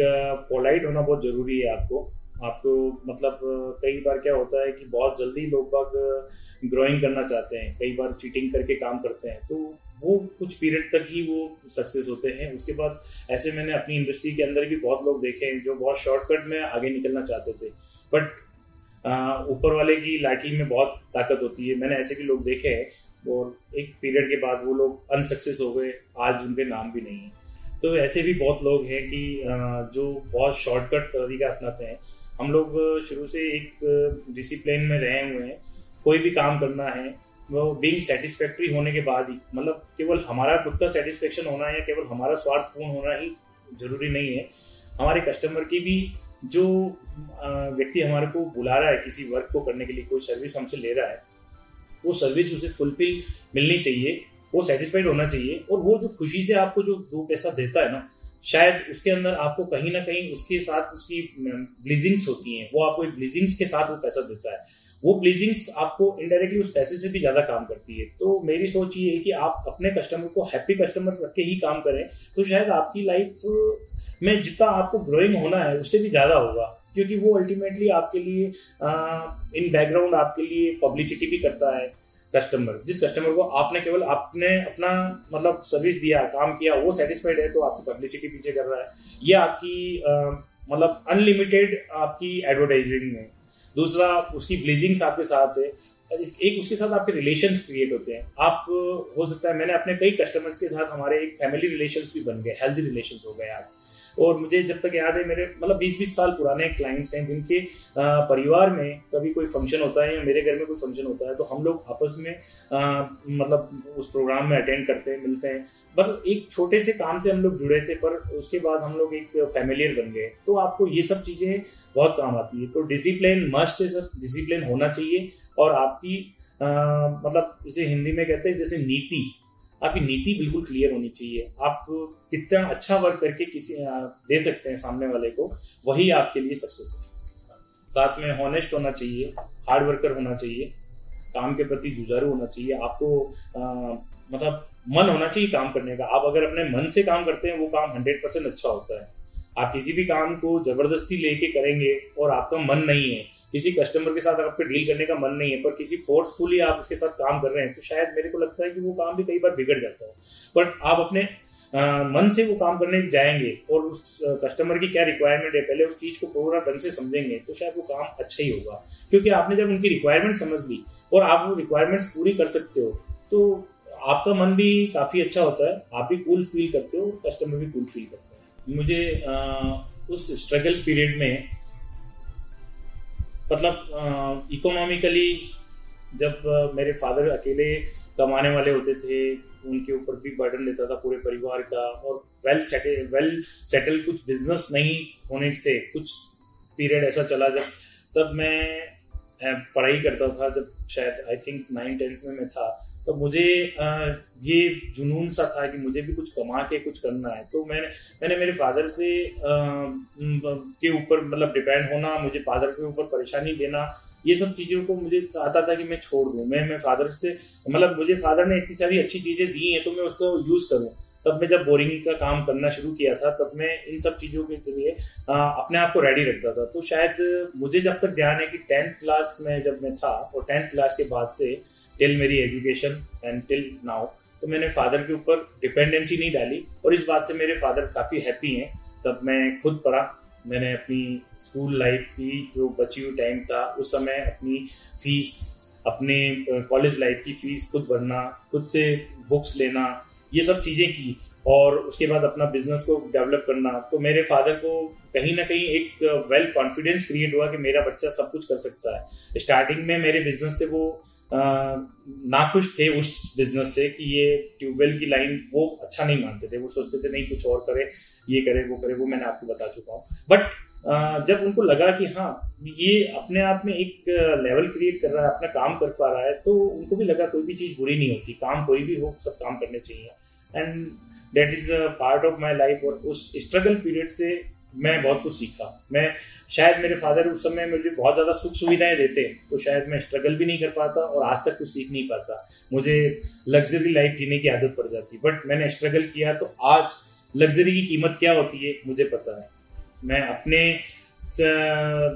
पोलाइट होना बहुत ज़रूरी है आपको। आपको मतलब कई बार क्या होता है कि बहुत जल्दी लोग बाग ग्रोइंग करना चाहते हैं। कई बार चीटिंग करके काम करते हैं। तो वो कुछ पीरियड तक ही वो सक्सेस होते हैं। उसके बाद ऐसे मैंने अपनी इंडस्ट्री के अंदर भी बहुत लोग देखे हैं जो बहुत शॉर्टकट में आगे निकलना चाहते थे। बट ऊपर वाले की लाठी में बहुत ताकत होती है। मैंने ऐसे भी लोग देखे हैं और एक पीरियड के बाद वो लोग अनसक्सेस हो गए। आज उनके नाम भी नहीं है। तो ऐसे भी बहुत लोग हैं कि जो बहुत शॉर्टकट तरीका अपनाते हैं। हम लोग शुरू से एक डिसिप्लिन में रहे हुए हैं। कोई भी काम करना है वो बीइंग सेटिस्फैक्ट्री होने के बाद ही मतलब केवल हमारा खुद का सेटिस्फेक्शन होना या केवल हमारा स्वार्थ पूर्ण होना ही ज़रूरी नहीं है। हमारे कस्टमर की भी जो व्यक्ति हमारे को बुला रहा है, किसी वर्क को करने के लिए, कोई सर्विस हमसे ले रहा है, वो सर्विस उसे फुलफिल मिलनी चाहिए, वो सेटिस्फाइड होना चाहिए और वो जो खुशी से आपको जो दो पैसा देता है ना, शायद उसके अंदर आपको कहीं ना कहीं उसके साथ उसकी ब्लीजिंग्स होती हैं, वो आपको ब्लीजिंग्स के साथ वो पैसा देता है। वो प्लीजिंग्स आपको इनडायरेक्टली उस पैसे से भी ज़्यादा काम करती है। तो मेरी सोच ये है कि आप अपने कस्टमर को हैप्पी कस्टमर रख के ही काम करें तो शायद आपकी लाइफ में जितना आपको ग्रोइंग होना है, उससे भी ज़्यादा होगा। क्योंकि वो अल्टीमेटली आपके लिए इन बैकग्राउंड आपके लिए पब्लिसिटी भी करता है कस्टमर जिस कस्टमर को आपने केवल आपने अपना मतलब सर्विस दिया, काम किया, वो सेटिस्फाइड है तो आपकी पब्लिसिटी पीछे कर रहा है। ये आपकी मतलब अनलिमिटेड आपकी एडवर्टाइजिंग है दूसरा, उसकी ब्लेजिंग्स आपके साथ है एक उसके साथ आपके रिलेशन क्रिएट होते हैं। आप, हो सकता है, मैंने अपने कई कस्टमर्स के साथ हमारे एक फैमिली रिलेशन भी बन गए हेल्थी रिलेशन हो गए आज। और मुझे जब तक याद है मेरे मतलब बीस बीस साल पुराने क्लाइंट्स हैं जिनके परिवार में कभी कोई फ़ंक्शन होता है या मेरे घर में कोई फ़ंक्शन होता है तो हम लोग आपस में आ, मतलब उस प्रोग्राम में अटेंड करते हैं मिलते हैं। मतलब एक छोटे से काम से हम लोग जुड़े थे पर उसके बाद हम लोग एक फैमिलियर बन गए। तो आपको ये सब चीज़ें बहुत काम आती है। तो डिसिप्लिन मस्ट है सर। डिसिप्लिन होना चाहिए और आपकी आ, मतलब इसे हिंदी में कहते हैं जैसे नीति। आपकी नीति बिल्कुल क्लियर होनी चाहिए। आप कितना अच्छा वर्क करके किसी दे सकते हैं सामने वाले को वही आपके लिए सक्सेस है। साथ में हॉनेस्ट होना चाहिए हार्ड वर्कर होना चाहिए काम के प्रति जुझारू होना चाहिए। आपको आ, मतलब मन होना चाहिए काम करने का। आप अगर अपने मन से काम करते हैं वो काम हंड्रेड परसेंट अच्छा होता है। आप किसी भी काम को ज़बरदस्ती लेके करेंगे और आपका मन नहीं है किसी कस्टमर के साथ आपको डील करने का मन नहीं है पर किसी फोर्सफुली आप उसके साथ काम कर रहे हैं तो शायद मेरे को लगता है कि वो काम भी कई बार बिगड़ जाता है। बट आप अपने आ, मन से वो काम करने जाएँगे और उस कस्टमर की क्या रिक्वायरमेंट है पहले उस चीज़ को पूरा ढंग से समझेंगे तो शायद वो काम अच्छा ही होगा। क्योंकि आपने जब उनकी रिक्वायरमेंट समझ ली और आप वो रिक्वायरमेंट्स पूरी कर सकते हो तो आपका मन भी काफ़ी अच्छा होता है आप भी कूल फील करते हो कस्टमर भी कूल फील करते हैं। मुझे आ, उस स्ट्रगल पीरियड में मतलब इकोनॉमिकली जब मेरे फादर अकेले कमाने वाले होते थे, उनके ऊपर भी बर्डन लेता था पूरे परिवार का और वेल सेटल वेल सेटल कुछ बिज़नेस नहीं होने से, कुछ पीरियड ऐसा चला जब, तब मैं पढ़ाई करता था जब शायद आई थिंक नाइन टेंथ में मैं था। तो मुझे ये जुनून सा था कि मुझे भी कुछ कमा के कुछ करना है। तो मैंने मैंने मेरे फादर से के ऊपर मतलब डिपेंड होना, मुझे फादर के ऊपर परेशानी देना, ये सब चीज़ों को मुझे चाहता था कि मैं छोड़ दूँ। मैं मैं फादर से मतलब मुझे फादर ने इतनी सारी अच्छी चीज़ें दी हैं तो मैं उसको यूज़ करूँ। तब मैं जब बोरिंग का काम करना शुरू किया था, तब मैं इन सब चीज़ों के लिए अपने आप को रेडी रखता था। तो शायद मुझे जब तक ध्यान है कि टेंथ क्लास में जब मैं था, और टेंथ क्लास के बाद से टिल मेरी एजुकेशन एंड टिल नाउ तो मैंने फादर के ऊपर डिपेंडेंसी नहीं डाली। और इस बात से मेरे फादर काफ़ी हैप्पी हैं। तब मैं खुद पढ़ा, मैंने अपनी स्कूल लाइफ की जो बची हुई टाइम था, उस समय अपनी फ़ीस अपने कॉलेज लाइफ की फ़ीस खुद भरना, खुद से बुक्स लेना, ये सब चीज़ें की। और उसके बाद अपना बिज़नेस को डेवलप करना तो मेरे फादर को कहीं ना कहीं एक वेल कॉन्फिडेंस क्रिएट हुआ कि मेरा बच्चा सब कुछ कर सकता है। स्टार्टिंग में मेरे बिज़नेस से वो नाखुश थे उस बिज़नेस से कि ये ट्यूबवेल की लाइन वो अच्छा नहीं मानते थे। वो सोचते थे, नहीं, कुछ और करे, ये करे, वो करे, वो मैंने आपको बता चुका हूँ। बट जब उनको लगा कि हाँ ये अपने आप में एक लेवल क्रिएट कर रहा है, अपना काम कर पा रहा है तो उनको भी लगा कोई भी चीज़ बुरी नहीं होती। काम कोई भी हो, सब काम करने चाहिए। And that is part of my life और उस स्ट्रगल पीरियड से मैं बहुत कुछ सीखा। मैं शायद मेरे फादर उस समय मुझे बहुत ज़्यादा सुख सुविधाएँ देते तो शायद मैं स्ट्रगल भी नहीं कर पाता और आज तक कुछ सीख नहीं पाता। मुझे लग्जरी लाइफ जीने की आदत पड़ जाती बट मैंने स्ट्रगल किया तो आज लग्जरी की कीमत क्या होती है, मुझे पता है। मैं अपने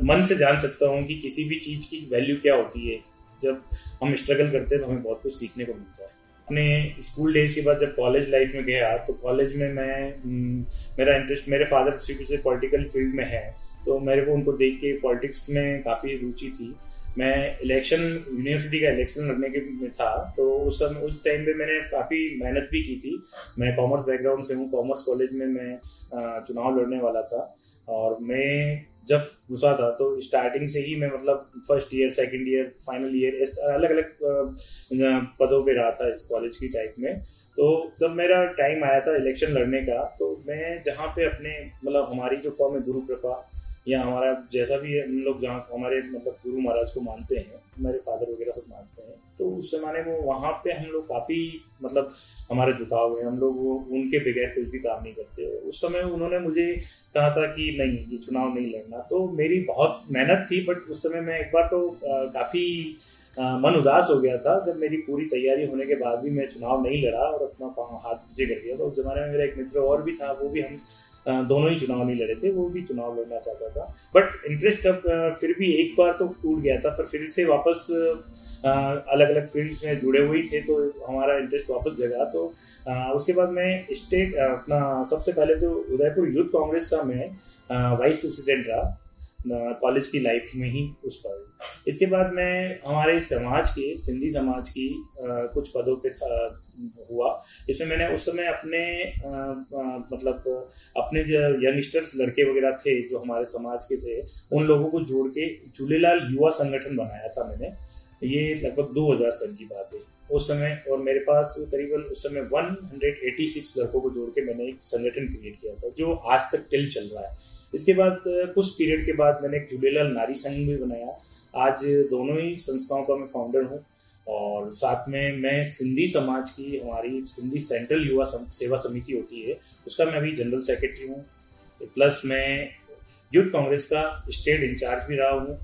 मन से जान सकता हूँ कि किसी भी चीज़ की वैल्यू क्या होती है। जब हम स्ट्रगल करते हैं तो हमें बहुत कुछ सीखने को मिलता है। अपने स्कूल डेज़ के बाद जब कॉलेज लाइफ में गया तो कॉलेज में मैं हम्म, मेरा इंटरेस्ट मेरे फादर शुरू से पॉलिटिकल फ़ील्ड में है तो मेरे को उनको देख के पॉलिटिक्स में काफ़ी रुचि थी। मैं इलेक्शन यूनिवर्सिटी का इलेक्शन लड़ने के में था तो उस समय उस टाइम पे मैंने काफ़ी मेहनत भी की थी। मैं कॉमर्स बैकग्राउंड से हूँ कॉमर्स कॉलेज में मैं चुनाव लड़ने वाला था और मैं जब घुसा था तो स्टार्टिंग से ही मैं मतलब first year second year final year इस अलग अलग पदों पे रहा था इस कॉलेज की टाइप में। तो जब मेरा टाइम आया था इलेक्शन लड़ने का तो मैं जहाँ पे अपने मतलब हमारी जो फॉर्म है गुरु कृपा, या हमारा जैसा भी हम लोग जहाँ, हमारे मतलब गुरु महाराज को मानते हैं, हमारे फादर वगैरह सब मानते हैं तो उस जमाने में वहाँ पे हम लोग काफ़ी मतलब हमारे झुकाव है। हम लोग वो, उनके बगैर कुछ भी काम नहीं करते उस समय उन्होंने मुझे कहा था कि नहीं, ये चुनाव नहीं लड़ना। तो मेरी बहुत मेहनत थी बट उस समय मैं एक बार तो काफ़ी मन उदास हो गया था। जब मेरी पूरी तैयारी होने के बाद भी मैं चुनाव नहीं लड़ा और अपना हाथ मुझे कर दिया तो उस जमाने में मेरा एक मित्र और भी था, वो भी हम दोनों ही चुनाव नहीं लड़े थे, वो भी चुनाव लड़ना चाहता था। बट इंटरेस्ट अब फिर भी एक बार तो टूट गया था, पर फिर से वापस अलग अलग फील्ड्स में जुड़े हुए थे तो हमारा इंटरेस्ट वापस जगा। तो उसके बाद मैं स्टेट अपना सबसे पहले तो उदयपुर यूथ कांग्रेस का मैं वाइस प्रेसिडेंट रहा। कॉलेज की लाइफ में ही उस पर इसके बाद मैं हमारे समाज के, सिंधी समाज की कुछ पदों पे हुआ। इसमें मैंने उस समय अपने मतलब अपने जो यंगस्टर्स लड़के वगैरह थे, जो हमारे समाज के थे, उन लोगों को जोड़ के झूलेलाल युवा संगठन बनाया था मैंने। ये लगभग 2000 सन की बात है। उस समय और मेरे पास करीबन उस समय 186 लड़कों को जोड़ के मैंने एक संगठन क्रिएट किया था, जो आज तक टिल चल रहा है। इसके बाद कुछ पीरियड के बाद मैंने एक झूलेलाल नारी संघ भी बनाया। आज दोनों ही संस्थाओं का मैं फाउंडर हूँ और साथ में मैं सिंधी समाज की, हमारी सिंधी सेंट्रल युवा सेवा समिति होती है, उसका मैं अभी जनरल सेक्रेटरी हूँ। प्लस मैं यूथ कांग्रेस का स्टेट इंचार्ज भी रहा हूँ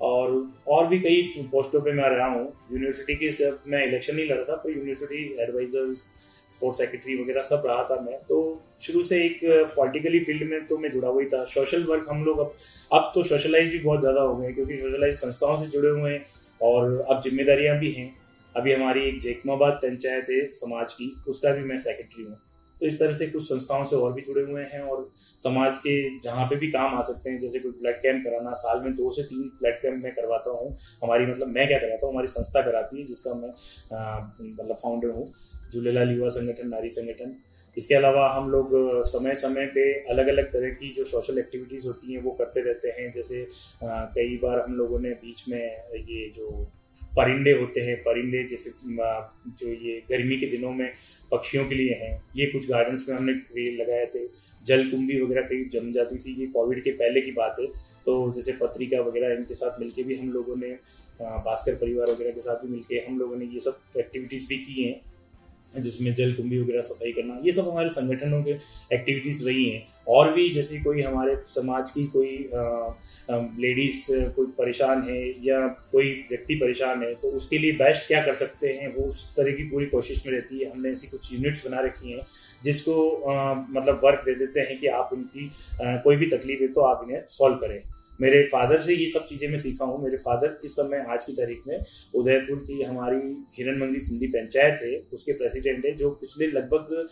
और और भी कई पोस्टों पे मैं रहा हूँ। यूनिवर्सिटी के सिर्फ़ मैं इलेक्शन नहीं लड़ा था, पर यूनिवर्सिटी एडवाइजर्स स्पोर्ट्स सेक्रेटरी वगैरह सब रहा था मैं तो शुरू से एक पॉलिटिकली फ़ील्ड में तो मैं जुड़ा हुआ ही था। सोशल वर्क हम लोग अब अब तो सोशलाइज भी बहुत ज़्यादा हो गए क्योंकि सोशलाइज संस्थाओं से जुड़े हुए हैं और अब जिम्मेदारियाँ भी हैं। अभी हमारी एक जेकमाबाद पंचायत है समाज की, उसका भी मैं सेक्रेटरी हूँ। तो इस तरह से कुछ संस्थाओं से और भी जुड़े हुए हैं और समाज के जहाँ पे भी काम आ सकते हैं, जैसे कोई ब्लड कैंप कराना, साल में दो से तीन ब्लड कैंप मैं करवाता हूँ। हमारी मतलब मैं क्या कराता हूँ? हमारी संस्था कराती है, जिसका मैं मतलब फाउंडर हूँ। झूलेलाल युवा संगठन, नारी संगठन। इसके अलावा हम लोग समय समय पे अलग अलग तरह की जो सोशल एक्टिविटीज़ होती हैं, वो करते रहते हैं। जैसे कई बार हम लोगों ने बीच में ये जो परिंदे होते हैं, परिंदे जैसे जो ये गर्मी के दिनों में पक्षियों के लिए हैं, ये कुछ गार्डन्स में हमने पेड़ लगाए थे। जल कुंभी वगैरह कई जम जाती थी, ये कोविड के पहले की बात है। तो जैसे पत्रिका वगैरह, इनके साथ मिलके भी हम लोगों ने भास्कर परिवार वगैरह के साथ भी मिलके हम लोगों ने ये सब एक्टिविटीज़ भी की हैं। जिसमें जल कुंभी वगैरह सफ़ाई करना ये सब हमारे संगठनों के एक्टिविटीज़ रही हैं। और भी जैसे कोई हमारे समाज की कोई लेडीज़ कोई परेशान है या कोई व्यक्ति परेशान है तो उसके लिए बेस्ट क्या कर सकते हैं वो उस तरह की पूरी कोशिश में रहती है। हमने ऐसी कुछ यूनिट्स बना रखी हैं जिसको आ, मतलब वर्क दे देते हैं कि आप उनकी आ, कोई भी तकलीफ़ है तो आप इन्हें सॉल्व करें। मेरे फादर से ये सब चीज़ें मैं सीखा हूँ। मेरे फादर इस समय आज की तारीख में उदयपुर की हमारी हिरन मंदिर सिंधी पंचायत है। उसके प्रेसिडेंट है, जो पिछले लगभग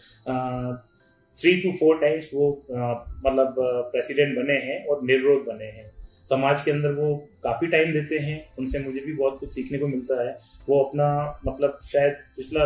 थ्री टू फोर टाइम्स वो मतलब प्रेसिडेंट बने हैं और निर्वोध बने हैं। समाज के अंदर वो काफ़ी टाइम देते हैं, उनसे मुझे भी बहुत कुछ सीखने को मिलता है। वो अपना मतलब शायद पिछला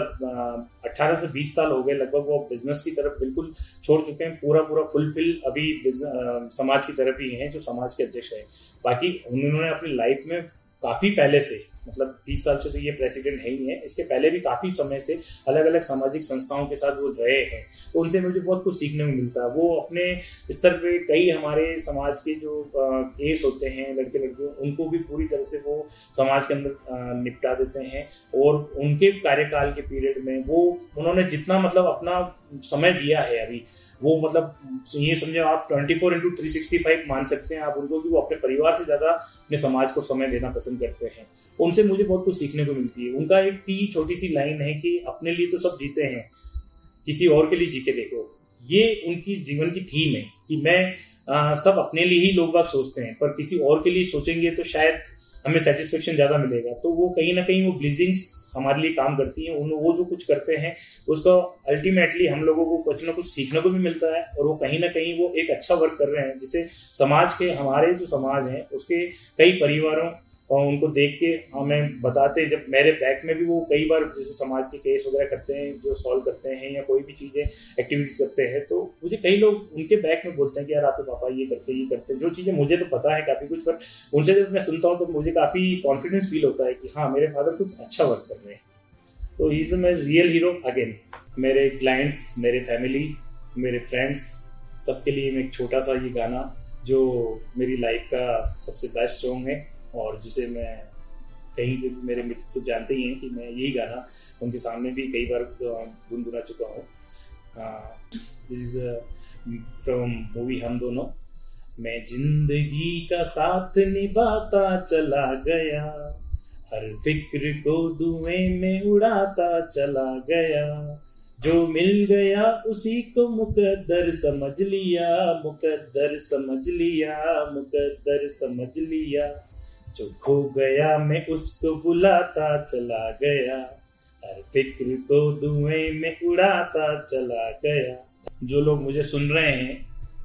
अट्ठारह से बीस साल हो गए, लगभग वो बिज़नेस की तरफ़ बिल्कुल छोड़ चुके हैं। पूरा पूरा फुलफिल अभी समाज की तरफ़ ही हैं, जो समाज के अध्यक्ष हैं। बाकी उन्होंने अपनी लाइफ में काफ़ी पहले से मतलब बीस साल से तो ये प्रेसिडेंट है ही है। इसके पहले भी काफ़ी समय से अलग अलग सामाजिक संस्थाओं के साथ वो रहे हैं। तो उनसे मुझे बहुत कुछ सीखने को मिलता। है वो अपने स्तर पे कई हमारे समाज के जो केस होते हैं लड़के लड़के उनको भी पूरी तरह से वो समाज के अंदर निपटा देते हैं। और उनके कार्यकाल के पीरियड में वो, उन्होंने जितना मतलब अपना समय दिया है अभी, वो मतलब ये समझो आप twenty four into three sixty five मान सकते हैं आप उनको कि वो अपने परिवार से ज़्यादा अपने समाज को समय देना पसंद करते हैं। उनसे मुझे बहुत कुछ सीखने को मिलती है। उनका एक टी छोटी सी लाइन है कि अपने लिए तो सब जीते हैं किसी और के लिए जी के देखो। ये उनकी जीवन की थीम है कि मैं आ, सब अपने लिए ही लोग बाग सोचते हैं पर किसी और के लिए सोचेंगे तो शायद हमें सेटिस्फेक्शन ज़्यादा मिलेगा। तो वो कहीं ना कहीं वो ब्लिजिंग्स हमारे लिए काम करती हैं उन वो जो कुछ करते हैं उसका अल्टीमेटली हम लोगों को कुछ ना कुछ सीखने को भी मिलता है और वो कहीं ना कहीं वो एक अच्छा वर्क कर रहे हैं जिसे समाज के हमारे जो समाज हैं उसके कई परिवारों और उनको देख के हमें बताते जब मेरे बैक में भी वो कई बार जैसे समाज के केस वगैरह करते हैं, जो सॉल्व करते हैं या कोई भी चीज़ें एक्टिविटीज़ करते हैं तो मुझे कई लोग उनके बैक में बोलते हैं कि यार, आपके पापा ये करते ये करते हैं। जो चीज़ें मुझे तो पता है काफ़ी कुछ, पर उनसे जब मैं सुनता हूँ तो मुझे काफ़ी कॉन्फिडेंस फील होता है कि हाँ मेरे फादर कुछ अच्छा वर्क कर रहे हैं। तो he is my real hero again मेरे क्लाइंट्स मेरे फैमिली मेरे फ्रेंड्स सबके लिए मैं एक छोटा सा ये गाना, जो मेरी लाइफ का सबसे बेस्ट सॉन्ग है। और जिसे मैं कहीं भी मेरे मित्र तो जानते ही हैं कि मैं यही गाना उनके सामने भी कई बार गुनगुना चुका हूँ। दिस इज़ फ्रॉम मूवी हम दोनों। मैं ज़िंदगी का साथ निभाता चला गया, हर फ़िक्र को धुएँ में उड़ाता चला गया, जो मिल गया उसी को मुकद्दर समझ लिया, मुकद्दर समझ लिया, मुकद्दर समझ लिया। जो खो गया, मैं उसको बुलाता चला गया। हर फ़िक्र को धुएँ में उड़ाता चला गया। जो लोग मुझे सुन रहे हैं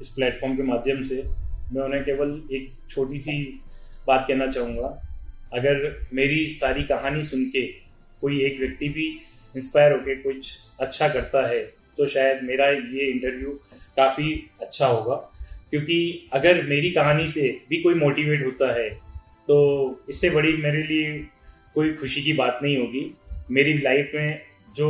इस प्लेटफॉर्म के माध्यम से, मैं उन्हें केवल एक छोटी सी बात कहना चाहूँगा। अगर मेरी सारी कहानी सुन के कोई एक व्यक्ति भी इंस्पायर होकर कुछ अच्छा करता है तो शायद मेरा ये इंटरव्यू काफ़ी अच्छा होगा। क्योंकि अगर मेरी कहानी से भी कोई मोटिवेट होता है तो इससे बड़ी मेरे लिए कोई खुशी की बात नहीं होगी। मेरी लाइफ में जो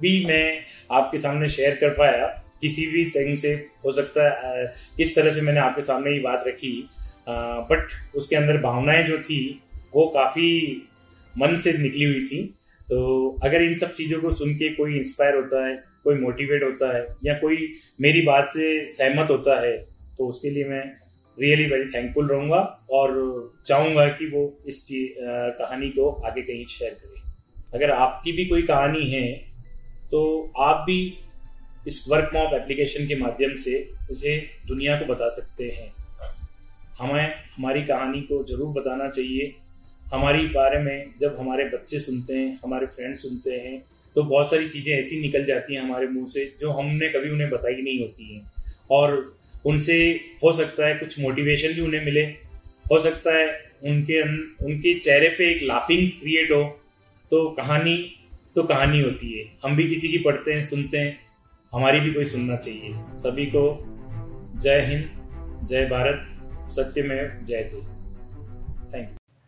भी मैं आपके सामने शेयर कर पाया, किसी भी टाइम से हो सकता है किस तरह से मैंने आपके सामने ये बात रखी बट उसके अंदर भावनाएँ जो थी, वो काफ़ी मन से निकली हुई थी। तो अगर इन सब चीज़ों को सुन के कोई इंस्पायर होता है, कोई मोटिवेट होता है, या कोई मेरी बात से सहमत होता है तो उसके लिए मैं रियली वेरी थैंकफुल रहूँगा और चाहूँगा कि वो इस कहानी को आगे कहीं शेयर करें। अगर आपकी भी कोई कहानी है तो आप भी इस वर्क मॉप एप्लीकेशन के माध्यम से इसे दुनिया को बता सकते हैं। हमें, हमारी कहानी को ज़रूर बताना चाहिए। हमारी बारे में जब हमारे बच्चे सुनते हैं, हमारे फ्रेंड्स सुनते हैं तो बहुत सारी चीज़ें ऐसी निकल जाती हैं हमारे मुँह से जो हमने कभी उन्हें बताई नहीं होती हैं। और उनसे हो सकता है कुछ मोटिवेशन भी उन्हें मिले। हो सकता है उनके उनके चेहरे पे एक लाफिंग क्रिएट हो तो कहानी तो कहानी होती है। हम भी किसी की पढ़ते हैं, सुनते हैं, हमारी भी कोई सुनना चाहिए। सभी को जय हिंद, जय भारत, सत्य में जय थे थैंक यू